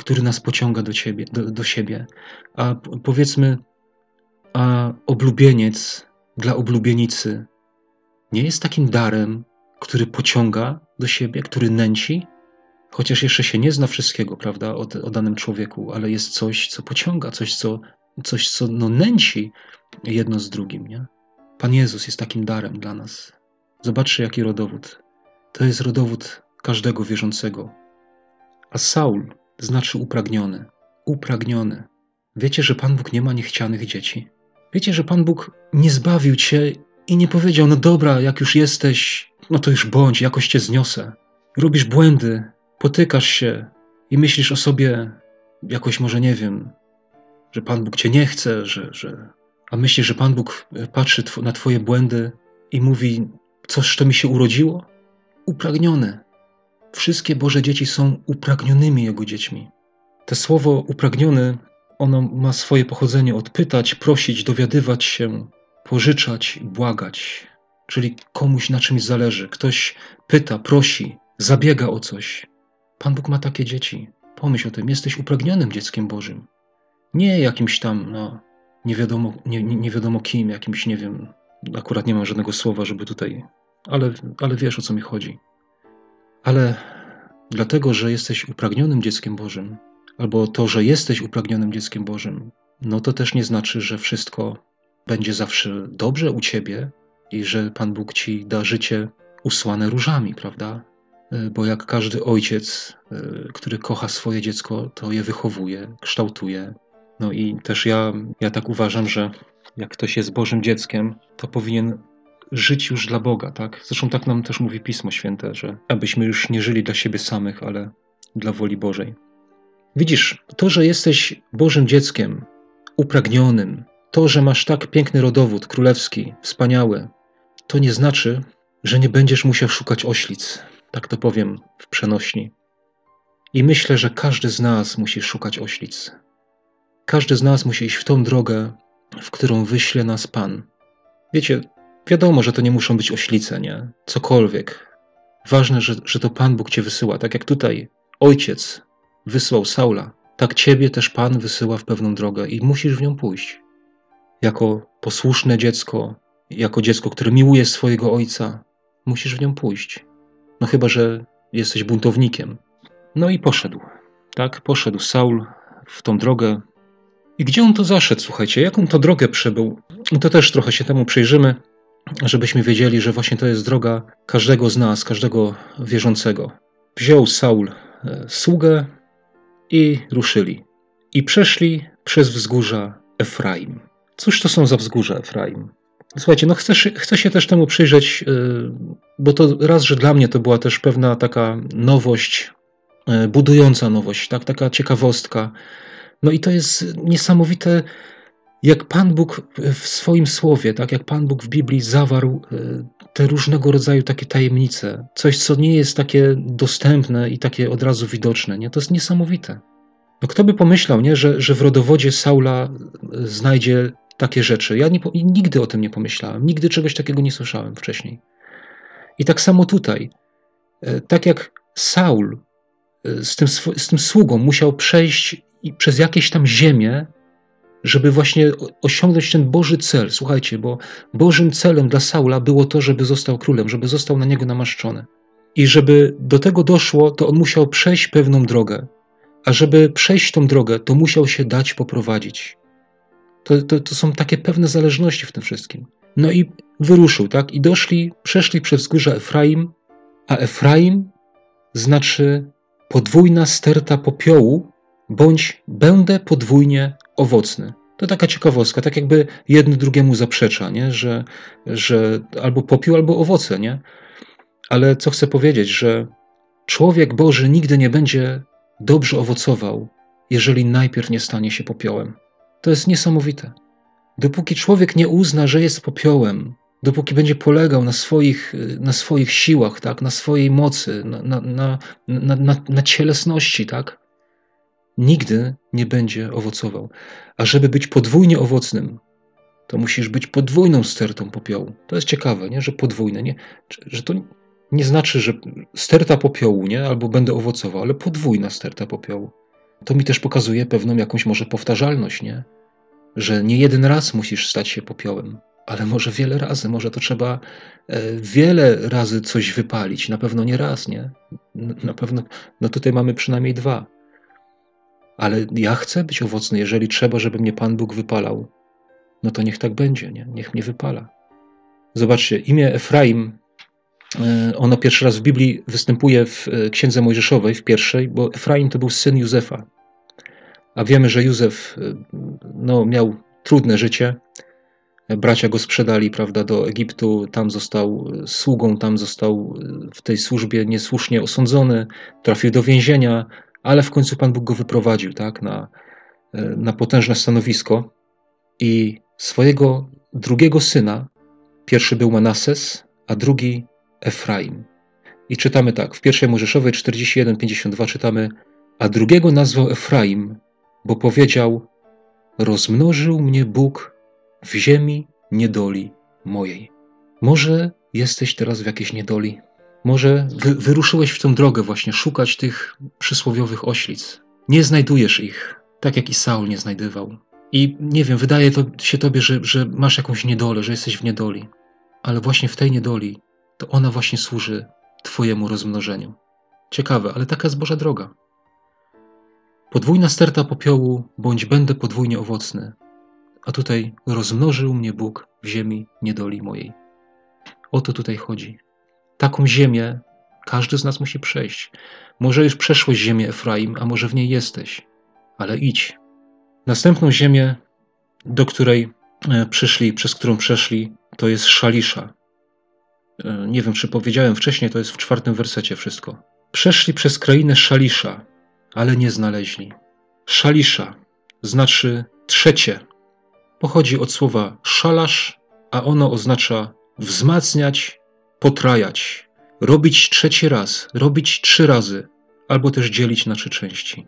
[SPEAKER 1] który nas pociąga do, ciebie, do, do siebie? A powiedzmy, a oblubieniec dla oblubienicy nie jest takim darem, który pociąga do siebie, który nęci? Chociaż jeszcze się nie zna wszystkiego, prawda, o, o danym człowieku, ale jest coś, co pociąga, coś, co, coś, co no, nęci jedno z drugim. Nie? Pan Jezus jest takim darem dla nas. Zobaczcie, jaki rodowód. To jest rodowód każdego wierzącego. A Saul znaczy upragniony. Upragniony. Wiecie, że Pan Bóg nie ma niechcianych dzieci? Wiecie, że Pan Bóg nie zbawił cię i nie powiedział: No dobra, jak już jesteś, no to już bądź, jakoś cię zniosę. Robisz błędy, potykasz się i myślisz o sobie jakoś, może nie wiem, że Pan Bóg cię nie chce, że, że... a myślisz, że Pan Bóg e, patrzy na twoje błędy i mówi, coś to mi się urodziło? Upragnione. Wszystkie Boże dzieci są upragnionymi Jego dziećmi. To słowo upragniony, ono ma swoje pochodzenie od pytać, prosić, dowiadywać się, pożyczać, błagać. Czyli komuś na czymś zależy. Ktoś pyta, prosi, zabiega o coś. Pan Bóg ma takie dzieci. Pomyśl o tym, jesteś upragnionym dzieckiem Bożym. Nie jakimś tam, no, nie wiadomo, nie, nie wiadomo kim, jakimś, nie wiem, akurat nie mam żadnego słowa, żeby tutaj, ale, ale wiesz o co mi chodzi. Ale dlatego, że jesteś upragnionym dzieckiem Bożym, albo to, że jesteś upragnionym dzieckiem Bożym, no to też nie znaczy, że wszystko będzie zawsze dobrze u ciebie i że Pan Bóg ci da życie usłane różami, prawda? E, bo jak każdy ojciec, e, który kocha swoje dziecko, to je wychowuje, kształtuje, no i też ja, ja tak uważam, że jak ktoś jest Bożym dzieckiem, to powinien żyć już dla Boga, tak? Zresztą tak nam też mówi Pismo Święte, że abyśmy już nie żyli dla siebie samych, ale dla woli Bożej. Widzisz, to, że jesteś Bożym dzieckiem, upragnionym, to, że masz tak piękny rodowód królewski, wspaniały, to nie znaczy, że nie będziesz musiał szukać oślic. Tak to powiem w przenośni. I myślę, że każdy z nas musi szukać oślic. Każdy z nas musi iść w tą drogę, w którą wyśle nas Pan. Wiecie, wiadomo, że to nie muszą być oślice, nie? Cokolwiek. Ważne, że, że to Pan Bóg cię wysyła. Tak jak tutaj ojciec wysłał Saula, tak ciebie też Pan wysyła w pewną drogę i musisz w nią pójść. Jako posłuszne dziecko, jako dziecko, które miłuje swojego ojca, musisz w nią pójść. No chyba, że jesteś buntownikiem. No i poszedł. Tak, poszedł Saul w tą drogę, i gdzie on to zaszedł, słuchajcie, jaką to drogę przebył? To też trochę się temu przyjrzymy, żebyśmy wiedzieli, że właśnie to jest droga każdego z nas, każdego wierzącego. Wziął Saul e, sługę i ruszyli. I przeszli przez wzgórza Efraim. Cóż to są za wzgórza Efraim? Słuchajcie, no chcę, chcę się też temu przyjrzeć, e, bo to raz, że dla mnie to była też pewna taka nowość, e, budująca nowość, tak? taka ciekawostka. No i to jest niesamowite, jak Pan Bóg w swoim słowie, tak jak Pan Bóg w Biblii zawarł e, te różnego rodzaju takie tajemnice, coś, co nie jest takie dostępne i takie od razu widoczne, nie? to jest niesamowite. No kto by pomyślał, nie? Że, że w rodowodzie Saula e, znajdzie takie rzeczy. Ja nie, nigdy o tym nie pomyślałem, nigdy czegoś takiego nie słyszałem wcześniej. I tak samo tutaj. E, tak jak Saul z tym, z tym sługą musiał przejść przez jakieś tam ziemię, żeby właśnie osiągnąć ten Boży cel. Słuchajcie, bo Bożym celem dla Saula było to, żeby został królem, żeby został na niego namaszczony. I żeby do tego doszło, to on musiał przejść pewną drogę. A żeby przejść tą drogę, to musiał się dać poprowadzić. To, to, to są takie pewne zależności w tym wszystkim. No i wyruszył, tak? I doszli, przeszli przez wzgórza Efraim, a Efraim znaczy podwójna sterta popiołu, bądź będę podwójnie owocny. To taka ciekawostka, tak jakby jedno drugiemu zaprzecza, nie? Że, że albo popiół, albo owoce, nie? Ale co chcę powiedzieć, że człowiek Boży nigdy nie będzie dobrze owocował, jeżeli najpierw nie stanie się popiołem. To jest niesamowite. Dopóki człowiek nie uzna, że jest popiołem, dopóki będzie polegał na swoich, na swoich siłach, tak, na swojej mocy, na, na, na, na, cielesności, tak, nigdy nie będzie owocował. A żeby być podwójnie owocnym, to musisz być podwójną stertą popiołu. To jest ciekawe, nie? że podwójne, nie? że to nie znaczy, że sterta popiołu, nie? albo będę owocował, ale podwójna sterta popiołu. To mi też pokazuje pewną jakąś może powtarzalność, nie? Że nie jeden raz musisz stać się popiołem, ale może wiele razy, może to trzeba e, wiele razy coś wypalić, na pewno nie raz, nie? Na pewno, no tutaj mamy przynajmniej dwa. Ale ja chcę być owocny, jeżeli trzeba, żeby mnie Pan Bóg wypalał, no to niech tak będzie, nie? Niech mnie wypala. Zobaczcie, imię Efraim E, ono pierwszy raz w Biblii występuje w e, Księdze Mojżeszowej, w pierwszej, bo Efraim to był syn Józefa. A wiemy, że Józef e, no, miał trudne życie. Bracia go sprzedali prawda, do Egiptu, tam został sługą, tam został w tej służbie niesłusznie osądzony, trafił do więzienia, ale w końcu Pan Bóg go wyprowadził tak, na, na potężne stanowisko. I swojego drugiego syna, pierwszy był Manases, a drugi Efraim. I czytamy tak, w pierwszej Mojżeszowej 41:52 czytamy, a drugiego nazwał Efraim, bo powiedział: Rozmnożył mnie Bóg w ziemi niedoli mojej. Może jesteś teraz w jakiejś niedoli. Może wy, wyruszyłeś w tę drogę właśnie szukać tych przysłowiowych oślic. Nie znajdujesz ich, tak jak i Saul nie znajdywał. I nie wiem, wydaje to się tobie, że, że masz jakąś niedolę, że jesteś w niedoli. Ale właśnie w tej niedoli to ona właśnie służy Twojemu rozmnożeniu. Ciekawe, ale taka jest Boża droga. Podwójna sterta popiołu, bądź będę podwójnie owocny. A tutaj rozmnożył mnie Bóg w ziemi niedoli mojej. O to tutaj chodzi. Taką ziemię każdy z nas musi przejść. Może już przeszłeś ziemię Efraim, a może w niej jesteś, ale idź. Następną ziemię, do której e, przyszli, przez którą przeszli, to jest Szalisza. E, nie wiem, czy powiedziałem wcześniej, to jest w czwartym wersecie wszystko. Przeszli przez krainę Szalisza, ale nie znaleźli. Szalisza znaczy trzecie. Pochodzi od słowa szalasz, a ono oznacza wzmacniać, potrajać, robić trzeci raz, robić trzy razy, albo też dzielić na trzy części.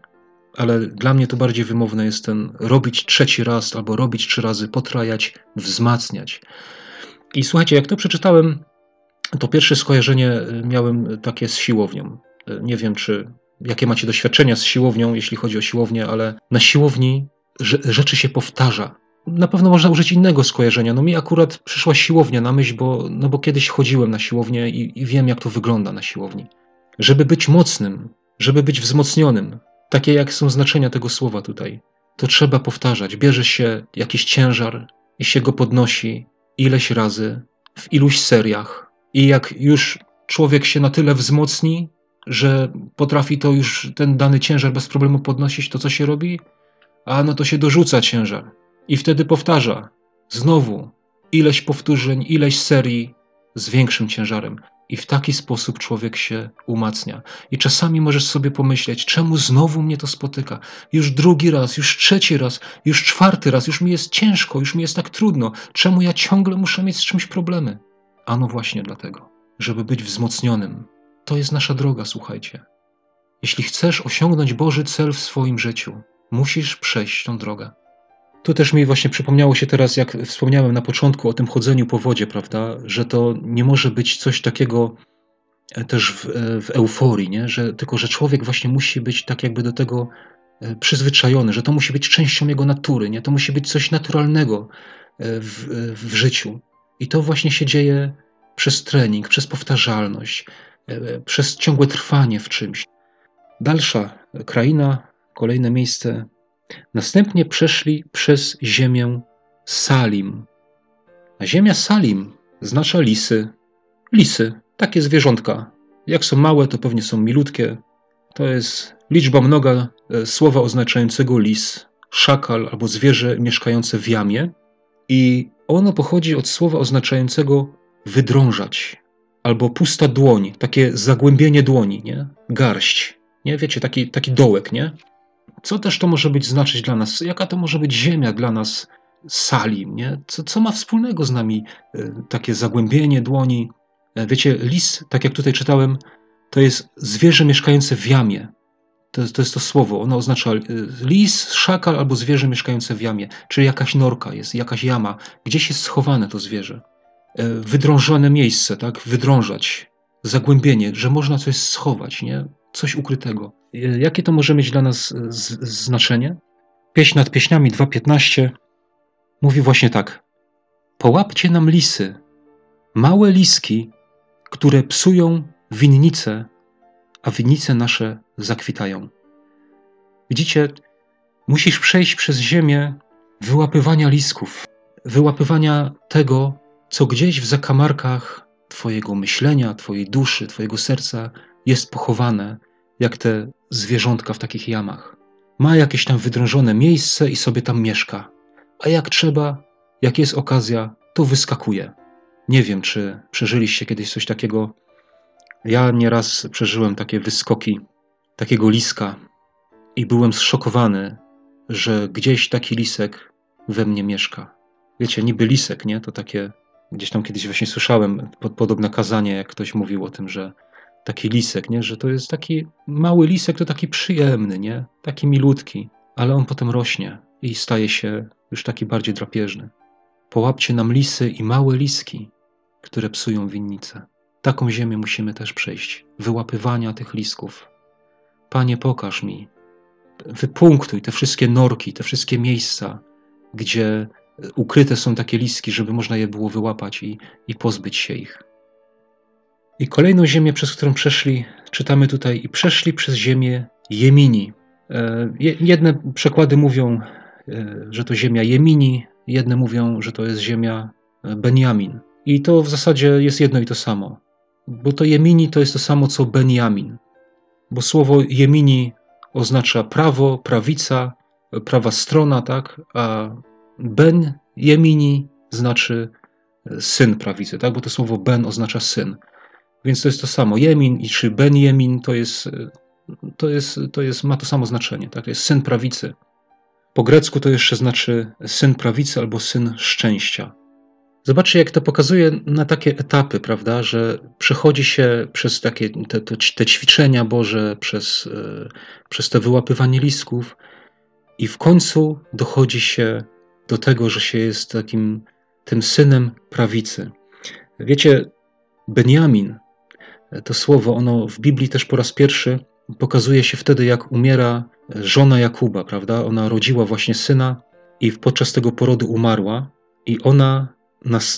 [SPEAKER 1] Ale dla mnie to bardziej wymowne jest ten robić trzeci raz, albo robić trzy razy, potrajać, wzmacniać. I słuchajcie, jak to przeczytałem, to pierwsze skojarzenie y, miałem takie z siłownią. Y, nie wiem, czy jakie macie doświadczenia z siłownią, jeśli chodzi o siłownię, ale na siłowni rzeczy się powtarza. Na pewno można użyć innego skojarzenia. No mi akurat przyszła siłownia na myśl, bo, no bo kiedyś chodziłem na siłownię i, i wiem, jak to wygląda na siłowni. Żeby być mocnym, żeby być wzmocnionym, takie jak są znaczenia tego słowa tutaj, to trzeba powtarzać. Bierze się jakiś ciężar i się go podnosi ileś razy, w iluś seriach, i jak już człowiek się na tyle wzmocni, że potrafi to już ten dany ciężar bez problemu podnosić, to co się robi? A no to się dorzuca ciężar. I wtedy powtarza znowu ileś powtórzeń, ileś serii z większym ciężarem. I w taki sposób człowiek się umacnia. I czasami możesz sobie pomyśleć, czemu znowu mnie to spotyka? Już drugi raz, już trzeci raz, już czwarty raz, już mi jest ciężko, już mi jest tak trudno. Czemu ja ciągle muszę mieć z czymś problemy? Ano właśnie dlatego, żeby być wzmocnionym. To jest nasza droga, słuchajcie. Jeśli chcesz osiągnąć Boży cel w swoim życiu, musisz przejść tą drogę. Tu też mi właśnie przypomniało się teraz, jak wspomniałem na początku o tym chodzeniu po wodzie, prawda, że to nie może być coś takiego e, też w, e, w euforii, nie? Że, tylko że człowiek właśnie musi być tak jakby do tego e, przyzwyczajony, że to musi być częścią jego natury, nie? To musi być coś naturalnego w, w życiu. I to właśnie się dzieje przez trening, przez powtarzalność, przez ciągłe trwanie w czymś. Dalsza kraina, kolejne miejsce Następnie przeszli przez ziemię Salim. A ziemia Salim znacza lisy. Lisy, takie zwierzątka. Jak są małe, to pewnie są milutkie. To jest liczba mnoga e, słowa oznaczającego lis, szakal albo zwierzę mieszkające w jamie. I ono pochodzi od słowa oznaczającego wydrążać albo pusta dłoń, takie zagłębienie dłoni, nie? Garść, nie? Wiecie, taki, taki dołek, nie? Co też to może być znaczyć dla nas? Jaka to może być ziemia dla nas Salim? Nie? Co, co ma wspólnego z nami e, takie zagłębienie dłoni? E, wiecie, lis, tak jak tutaj czytałem, to jest zwierzę mieszkające w jamie. To, to jest to słowo. Ono oznacza e, lis, szakal albo zwierzę mieszkające w jamie. Czyli jakaś norka jest, jakaś jama. Gdzieś jest schowane to zwierzę. Wydrążone miejsce, tak? Wydrążać. Zagłębienie, że można coś schować, nie? Coś ukrytego. Jakie to może mieć dla nas e, znaczenie? Pieśń nad pieśniami 2.15 mówi właśnie tak. Połapcie nam lisy, małe liski, które psują winnice, a winnice nasze zakwitają. Widzicie, musisz przejść przez ziemię wyłapywania lisków, wyłapywania tego, co gdzieś w zakamarkach Twojego myślenia, Twojej duszy, Twojego serca jest pochowane, jak te zwierzątka w takich jamach. Ma jakieś tam wydrążone miejsce i sobie tam mieszka. A jak trzeba, jak jest okazja, to wyskakuje. Nie wiem, czy przeżyliście kiedyś coś takiego. Ja nieraz przeżyłem takie wyskoki takiego liska i byłem zszokowany, że gdzieś taki lisek we mnie mieszka. Wiecie, niby lisek, nie? To takie, gdzieś tam kiedyś właśnie słyszałem podobne kazanie, jak ktoś mówił o tym, że taki lisek, nie? że to jest taki mały lisek, to taki przyjemny, nie? taki milutki, ale on potem rośnie i staje się już taki bardziej drapieżny. Połapcie nam lisy i małe liski, które psują winnice. Taką ziemię musimy też przejść, wyłapywania tych lisków. Panie, pokaż mi, wypunktuj te wszystkie norki, te wszystkie miejsca, gdzie ukryte są takie liski, żeby można je było wyłapać i, i pozbyć się ich. I kolejną ziemię, przez którą przeszli, czytamy tutaj, i przeszli przez ziemię Jemini. E, jedne przekłady mówią, e, że to ziemia Jemini, jedne mówią, że to jest ziemia e, Benjamin. I to w zasadzie jest jedno i to samo. Bo to Jemini to jest to samo co Benjamin. Bo słowo Jemini oznacza prawo, prawica, prawa strona, tak? A Ben Jemini znaczy syn prawicy, tak? Bo to słowo Ben oznacza syn. Więc to jest to samo. Jemin i czy Benjemin to jest, to jest, to jest, ma to samo znaczenie. Tak? To jest syn prawicy. Po grecku to jeszcze znaczy syn prawicy albo syn szczęścia. Zobaczcie, jak to pokazuje na takie etapy, prawda, że przechodzi się przez takie te, te, te ćwiczenia Boże, przez, e, przez to wyłapywanie listków i w końcu dochodzi się do tego, że się jest takim tym synem prawicy. Wiecie, Benjamin to słowo, ono w Biblii też po raz pierwszy pokazuje się wtedy, jak umiera żona Jakuba, prawda? Ona rodziła właśnie syna i podczas tego porodu umarła i ona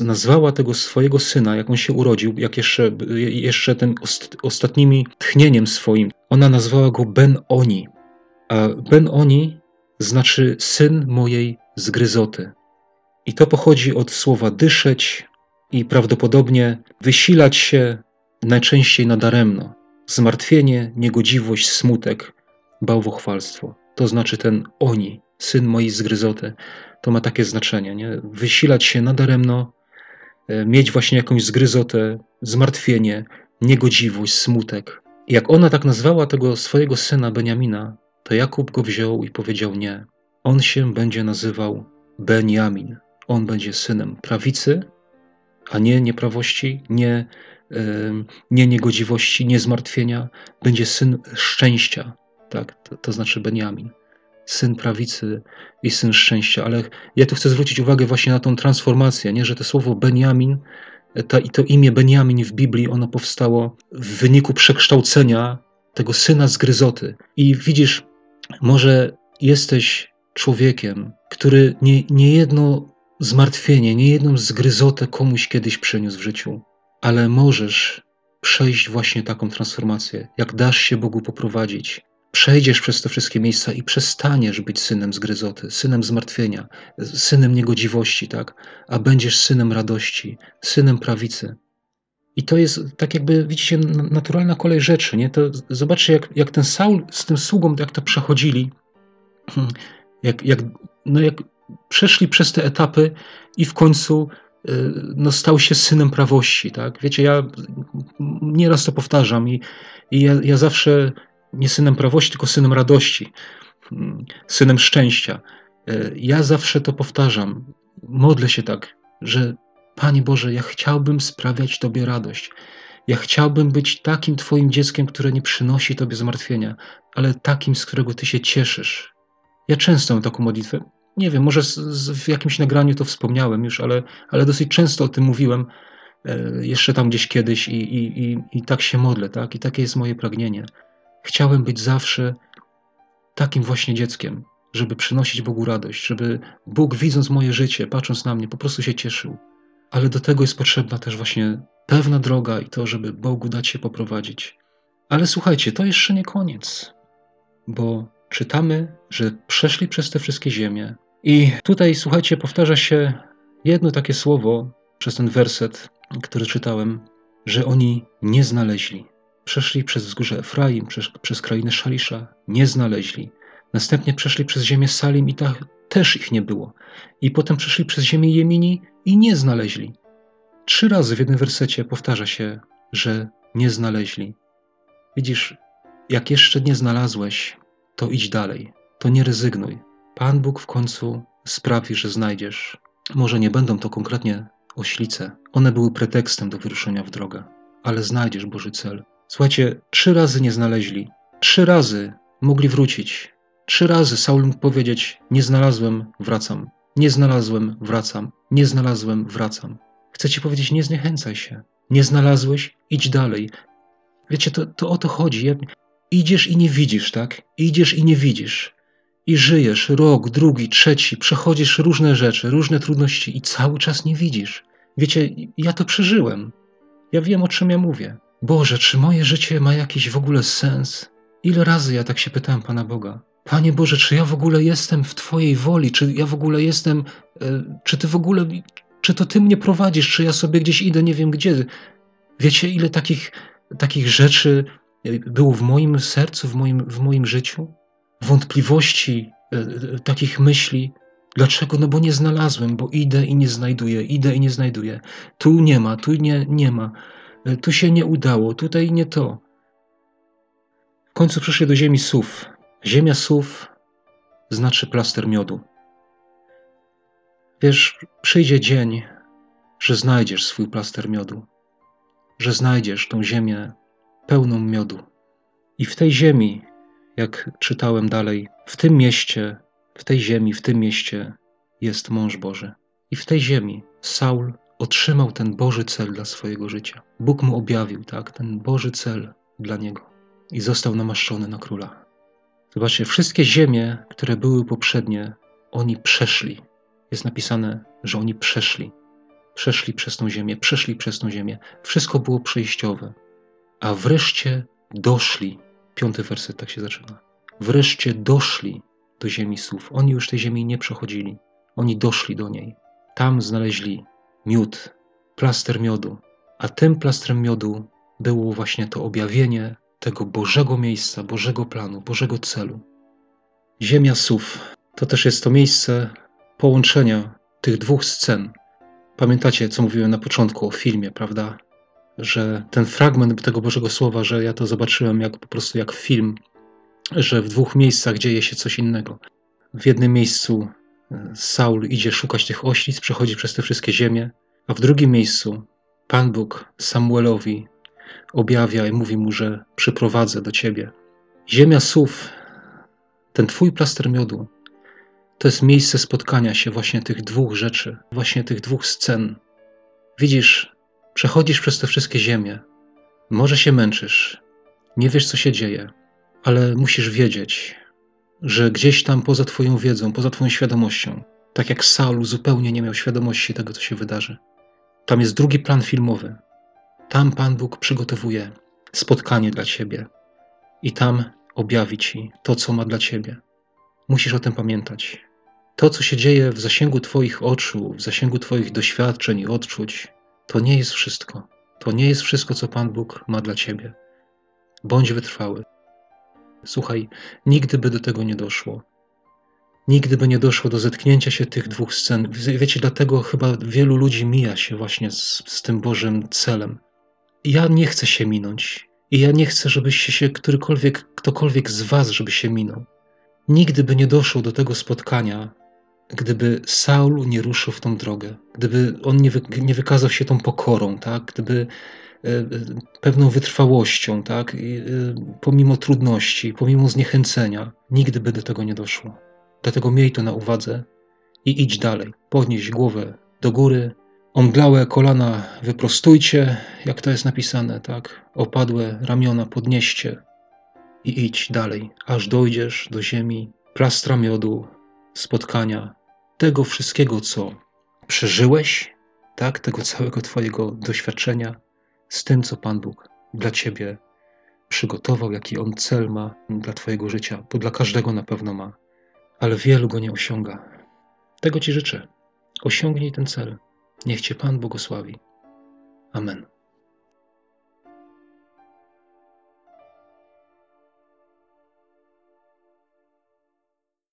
[SPEAKER 1] nazwała tego swojego syna, jak on się urodził, jak jeszcze, jeszcze tym ostatnimi tchnieniem swoim, ona nazwała go Ben-Oni. A Ben-Oni znaczy syn mojej zgryzoty. I to pochodzi od słowa dyszeć i prawdopodobnie wysilać się, najczęściej nadaremno. Zmartwienie, niegodziwość, smutek, bałwochwalstwo. To znaczy ten oni, syn mojej zgryzoty. To ma takie znaczenie, nie? Wysilać się nadaremno, e, mieć właśnie jakąś zgryzotę, zmartwienie, niegodziwość, smutek. Jak ona tak nazwała tego swojego syna Beniamina, to Jakub go wziął i powiedział nie. On się będzie nazywał Beniamin. On będzie synem prawicy, a nie nieprawości, nie, nie niegodziwości, nie zmartwienia. Będzie syn szczęścia, tak? To, to znaczy Beniamin syn prawicy i syn szczęścia. Ale ja tu chcę zwrócić uwagę właśnie na tą transformację, nie? że to słowo Beniamin to, i to imię Beniamin w Biblii, ono powstało w wyniku przekształcenia tego syna z gryzoty. I widzisz, może jesteś człowiekiem, który nie, nie jedno zmartwienie, nie jedną zgryzotę komuś kiedyś przyniósł w życiu, ale możesz przejść właśnie taką transformację, jak dasz się Bogu poprowadzić, przejdziesz przez te wszystkie miejsca i przestaniesz być synem zgryzoty, synem zmartwienia, synem niegodziwości, tak? A będziesz synem radości, synem prawicy. I to jest tak jakby, widzicie, naturalna kolej rzeczy, nie? To zobaczcie, jak, jak ten Saul z tym sługą, jak to przechodzili, *clears throat* jak, jak, no jak przeszli przez te etapy i w końcu no, stał się synem prawości, tak? Wiecie, ja nieraz to powtarzam i, i ja, ja zawsze nie synem prawości, tylko synem radości, mm, synem szczęścia. E, ja zawsze to powtarzam. Modlę się tak, że Panie Boże, ja chciałbym sprawiać Tobie radość. Ja chciałbym być takim Twoim dzieckiem, które nie przynosi Tobie zmartwienia, ale takim, z którego Ty się cieszysz. Ja często mam taką modlitwę. Nie wiem, może z, z, w jakimś nagraniu to wspomniałem już, ale, ale dosyć często o tym mówiłem, e, jeszcze tam gdzieś kiedyś i, i, i, i tak się modlę, tak? I takie jest moje pragnienie. Chciałem być zawsze takim właśnie dzieckiem, żeby przynosić Bogu radość, żeby Bóg, widząc moje życie, patrząc na mnie, po prostu się cieszył. Ale do tego jest potrzebna też właśnie pewna droga i to, żeby Bogu dać się poprowadzić. Ale słuchajcie, to jeszcze nie koniec, bo czytamy, że przeszli przez te wszystkie ziemie. I tutaj, słuchajcie, powtarza się jedno takie słowo przez ten werset, który czytałem, że oni nie znaleźli. Przeszli przez wzgórze Efraim, przez, przez krainę Szalisza, nie znaleźli. Następnie przeszli przez ziemię Salim i tak też ich nie było. I potem przeszli przez ziemię Jemini i nie znaleźli. Trzy razy w jednym wersecie powtarza się, że nie znaleźli. Widzisz, jak jeszcze nie znalazłeś, to idź dalej, to nie rezygnuj. Pan Bóg w końcu sprawi, że znajdziesz. Może nie będą to konkretnie oślice, one były pretekstem do wyruszenia w drogę, ale znajdziesz Boży cel. Słuchajcie, trzy razy nie znaleźli. Trzy razy mogli wrócić. Trzy razy Saul mógł powiedzieć: Nie znalazłem, wracam. Nie znalazłem, wracam. Nie znalazłem, wracam. Chcę ci powiedzieć: Nie zniechęcaj się. Nie znalazłeś, idź dalej. Wiecie, to, to o to chodzi. Idziesz i nie widzisz, tak? Idziesz i nie widzisz. I żyjesz rok, drugi, trzeci, przechodzisz różne rzeczy, różne trudności i cały czas nie widzisz. Wiecie, ja to przeżyłem. Ja wiem, o czym ja mówię. Boże, czy moje życie ma jakiś w ogóle sens? Ile razy ja tak się pytałem Pana Boga? Panie Boże, czy ja w ogóle jestem w Twojej woli? Czy ja w ogóle jestem, e, czy Ty w ogóle, czy to Ty mnie prowadzisz? Czy ja sobie gdzieś idę, nie wiem gdzie? Wiecie, ile takich, takich rzeczy było w moim sercu, w moim, w moim życiu? Wątpliwości, e, e, takich myśli. Dlaczego? No bo nie znalazłem, bo idę i nie znajduję, idę i nie znajduję. Tu nie ma, tu nie, nie ma. E, tu się nie udało, tutaj nie to. W końcu przyszli do ziemi Sów. Ziemia Sów znaczy plaster miodu. Wiesz, przyjdzie dzień, że znajdziesz swój plaster miodu, że znajdziesz tą ziemię pełną miodu. I w tej ziemi, jak czytałem dalej, w tym mieście, w tej ziemi, w tym mieście jest mąż Boży. I w tej ziemi Saul otrzymał ten Boży cel dla swojego życia. Bóg mu objawił, tak, ten Boży cel dla niego i został namaszczony na króla. Zobaczcie, wszystkie ziemie, które były poprzednie, oni przeszli. Jest napisane, że oni przeszli. Przeszli przez tą ziemię, przeszli przez tą ziemię. Wszystko było przejściowe. A wreszcie doszli. Piąty werset tak się zaczyna. Wreszcie doszli do ziemi słów. Oni już tej ziemi nie przechodzili. Oni doszli do niej. Tam znaleźli miód, plaster miodu. A tym plastrem miodu było właśnie to objawienie tego Bożego miejsca, Bożego planu, Bożego celu. Ziemia Sów to też jest to miejsce połączenia tych dwóch scen. Pamiętacie, co mówiłem na początku o filmie, prawda? Że ten fragment tego Bożego Słowa, że ja to zobaczyłem jak po prostu jak film, że w dwóch miejscach dzieje się coś innego. W jednym miejscu e, Saul idzie szukać tych oślic, przechodzi przez te wszystkie ziemie, a w drugim miejscu Pan Bóg Samuelowi objawia i mówi mu, że przyprowadzę do ciebie. Ziemia słów, ten twój plaster miodu, to jest miejsce spotkania się właśnie tych dwóch rzeczy, właśnie tych dwóch scen. Widzisz, przechodzisz przez te wszystkie ziemie, może się męczysz, nie wiesz co się dzieje, ale musisz wiedzieć, że gdzieś tam poza Twoją wiedzą, poza Twoją świadomością, tak jak Saul zupełnie nie miał świadomości tego, co się wydarzy, tam jest drugi plan filmowy. Tam Pan Bóg przygotowuje spotkanie dla Ciebie i tam objawi Ci to, co ma dla Ciebie. Musisz o tym pamiętać. To, co się dzieje w zasięgu Twoich oczu, w zasięgu Twoich doświadczeń i odczuć, to nie jest wszystko. To nie jest wszystko, co Pan Bóg ma dla Ciebie. Bądź wytrwały. Słuchaj, nigdy by do tego nie doszło. Nigdy by nie doszło do zetknięcia się tych dwóch scen. Wiecie, dlatego chyba wielu ludzi mija się właśnie z, z tym Bożym celem. Ja nie chcę się minąć. I ja nie chcę, żebyście się którykolwiek, ktokolwiek z was, żeby się minął. Nigdy by nie doszło do tego spotkania, gdyby Saul nie ruszył w tą drogę, gdyby on nie, wy, nie wykazał się tą pokorą, tak? gdyby e, e, pewną wytrwałością, tak? I, e, pomimo trudności, pomimo zniechęcenia, nigdy by do tego nie doszło. Dlatego miej to na uwadze i idź dalej. Podnieś głowę do góry, omdlałe kolana wyprostujcie, jak to jest napisane, tak? Opadłe ramiona podnieście i idź dalej, aż dojdziesz do ziemi plastra miodu, spotkania, tego wszystkiego, co przeżyłeś, tak? Tego całego Twojego doświadczenia z tym, co Pan Bóg dla Ciebie przygotował, jaki On cel ma dla Twojego życia, bo dla każdego na pewno ma ale wielu go nie osiąga. Tego Ci życzę. Osiągnij ten cel. Niech Cię Pan błogosławi. Amen.